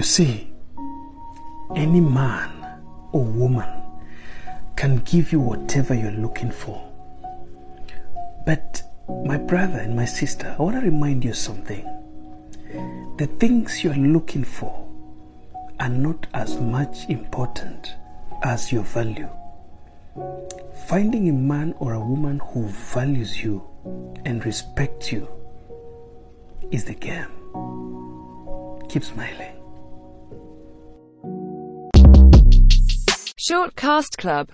You see, any man or woman can give you whatever you're looking for. But, my brother and my sister, I want to remind you something. The things you're looking for are not as much important as your value. Finding a man or a woman who values you and respects you is the game. Keep smiling. Short Cast Club